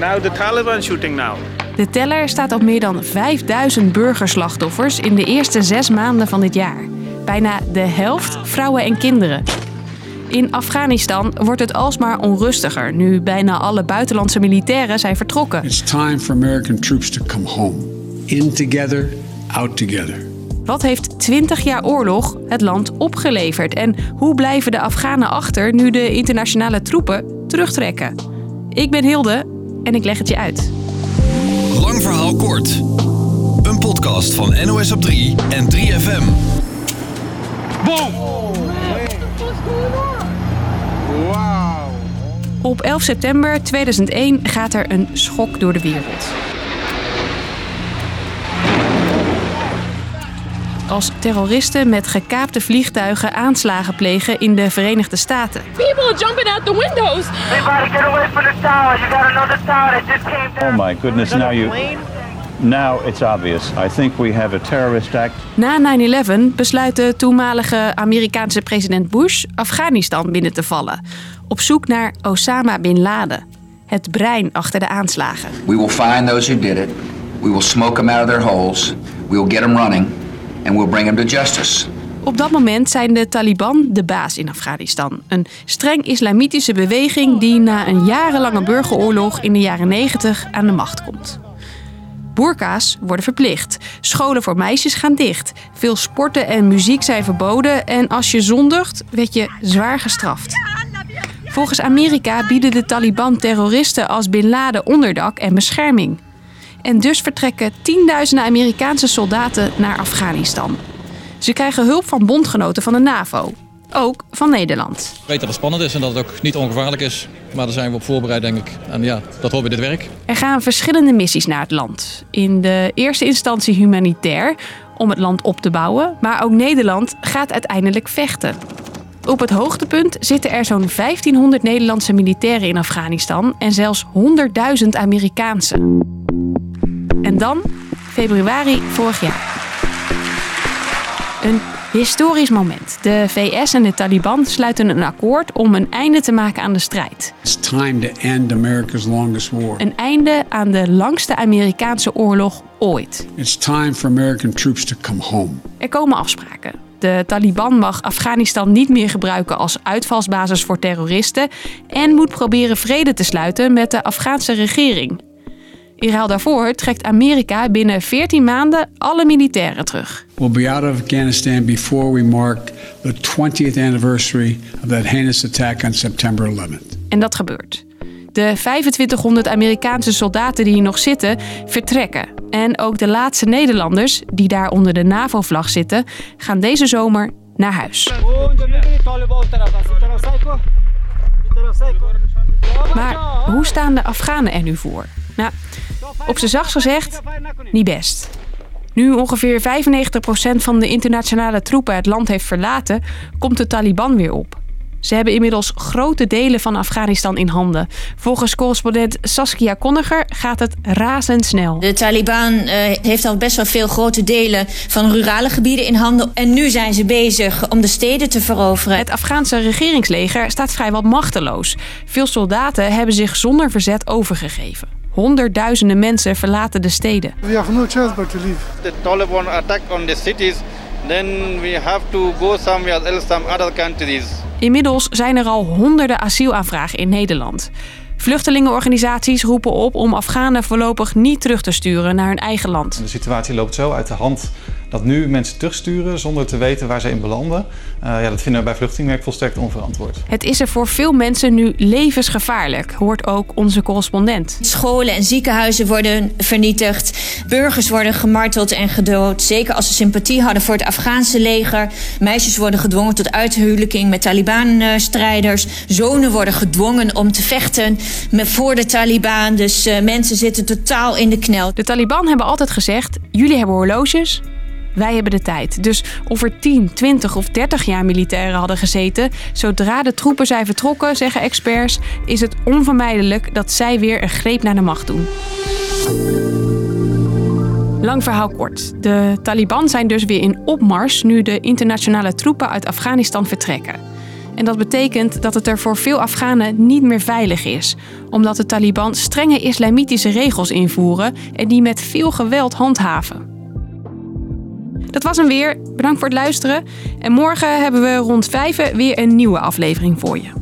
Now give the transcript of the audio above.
Now the Taliban shooting now. De teller staat op meer dan 5000 burgerslachtoffers in de eerste zes maanden van dit jaar. Bijna de helft vrouwen en kinderen. In Afghanistan wordt het alsmaar onrustiger nu bijna alle buitenlandse militairen zijn vertrokken. It's time for American troops to come home. In together, out together. Wat heeft 20 jaar oorlog het land opgeleverd en hoe blijven de Afghanen achter nu de internationale troepen terugtrekken? Ik ben Hilde en ik leg het je uit. Lang verhaal kort. Een podcast van NOS op 3 en 3FM. Op 11 september 2001 gaat er een schok door de wereld. Als terroristen met gekaapte vliegtuigen aanslagen plegen in de Verenigde Staten. People are jumping out the windows. Everybody get away from the tower. You got another tower that just came down. Oh my goodness, now you. Now it's obvious. I think we have a terrorist act. Na 9-11 besluit de toenmalige Amerikaanse president Bush Afghanistan binnen te vallen. Op zoek naar Osama bin Laden, het brein achter de aanslagen. We will find those who did it. We will smoke them out of their holes. We will get them running. And we'll bring them to justice. Op dat moment zijn de Taliban de baas in Afghanistan. Een streng islamitische beweging die na een jarenlange burgeroorlog in de jaren 90 aan de macht komt. Boerka's worden verplicht. Scholen voor meisjes gaan dicht. Veel sporten en muziek zijn verboden. En als je zondigt, werd je zwaar gestraft. Volgens Amerika bieden de Taliban terroristen als Bin Laden onderdak en bescherming. En dus vertrekken tienduizenden Amerikaanse soldaten naar Afghanistan. Ze krijgen hulp van bondgenoten van de NAVO. Ook van Nederland. Ik weet dat het spannend is en dat het ook niet ongevaarlijk is. Maar daar zijn we op voorbereid, denk ik. En ja, dat hoort bij dit werk. Er gaan verschillende missies naar het land. In de eerste instantie humanitair, om het land op te bouwen. Maar ook Nederland gaat uiteindelijk vechten. Op het hoogtepunt zitten er zo'n 1500 Nederlandse militairen in Afghanistan en zelfs 100.000 Amerikaanse. En dan februari vorig jaar. Een historisch moment. De VS en de Taliban sluiten een akkoord om een einde te maken aan de strijd. It's time to end America's longest war. Een einde aan de langste Amerikaanse oorlog ooit. It's time for American troops to come home. Er komen afspraken. De Taliban mag Afghanistan niet meer gebruiken als uitvalsbasis voor terroristen en moet proberen vrede te sluiten met de Afghaanse regering. In ruil daarvoor trekt Amerika binnen 14 maanden alle militairen terug. We'll be out of Afghanistan before we mark the 20th anniversary of that heinous attack on September 11th. En dat gebeurt. De 2500 Amerikaanse soldaten die hier nog zitten, vertrekken. En ook de laatste Nederlanders, die daar onder de NAVO-vlag zitten, gaan deze zomer naar huis. Maar hoe staan de Afghanen er nu voor? Nou, op z'n zachtst gezegd, niet best. Nu ongeveer 95% van de internationale troepen het land heeft verlaten, komt de Taliban weer op. Ze hebben inmiddels grote delen van Afghanistan in handen. Volgens correspondent Saskia Konniger gaat het razendsnel. De Taliban eh, heeft al best wel veel grote delen van rurale gebieden in handen. En nu zijn ze bezig om de steden te veroveren. Het Afghaanse regeringsleger staat vrijwel machteloos. Veel soldaten hebben zich zonder verzet overgegeven. Honderdduizenden mensen verlaten de steden. We have no choice but to leave. The Taliban attack on the cities, then we have to go somewhere else, some other countries. Inmiddels zijn er al honderden asielaanvragen in Nederland. Vluchtelingenorganisaties roepen op om Afghanen voorlopig niet terug te sturen naar hun eigen land. De situatie loopt zo uit de hand dat nu mensen terugsturen zonder te weten waar ze in belanden. Uh, ja, dat vinden we bij Vluchtelingwerk volstrekt onverantwoord. Het is er voor veel mensen nu levensgevaarlijk, hoort ook onze correspondent. Scholen en ziekenhuizen worden vernietigd. Burgers worden gemarteld en gedood. Zeker als ze sympathie hadden voor het Afghaanse leger. Meisjes worden gedwongen tot uithuwelijking met Taliban-strijders. Zonen worden gedwongen om te vechten voor de Taliban. Dus uh, mensen zitten totaal in de knel. De Taliban hebben altijd gezegd: jullie hebben horloges, wij hebben de tijd. Dus of er 10, 20 of 30 jaar militairen hadden gezeten, zodra de troepen zijn vertrokken, zeggen experts, is het onvermijdelijk dat zij weer een greep naar de macht doen. Lang verhaal kort. De Taliban zijn dus weer in opmars nu de internationale troepen uit Afghanistan vertrekken. En dat betekent dat het er voor veel Afghanen niet meer veilig is, omdat de Taliban strenge islamitische regels invoeren en die met veel geweld handhaven. Dat was hem weer. Bedankt voor het luisteren. En morgen hebben we rond vijf weer een nieuwe aflevering voor je.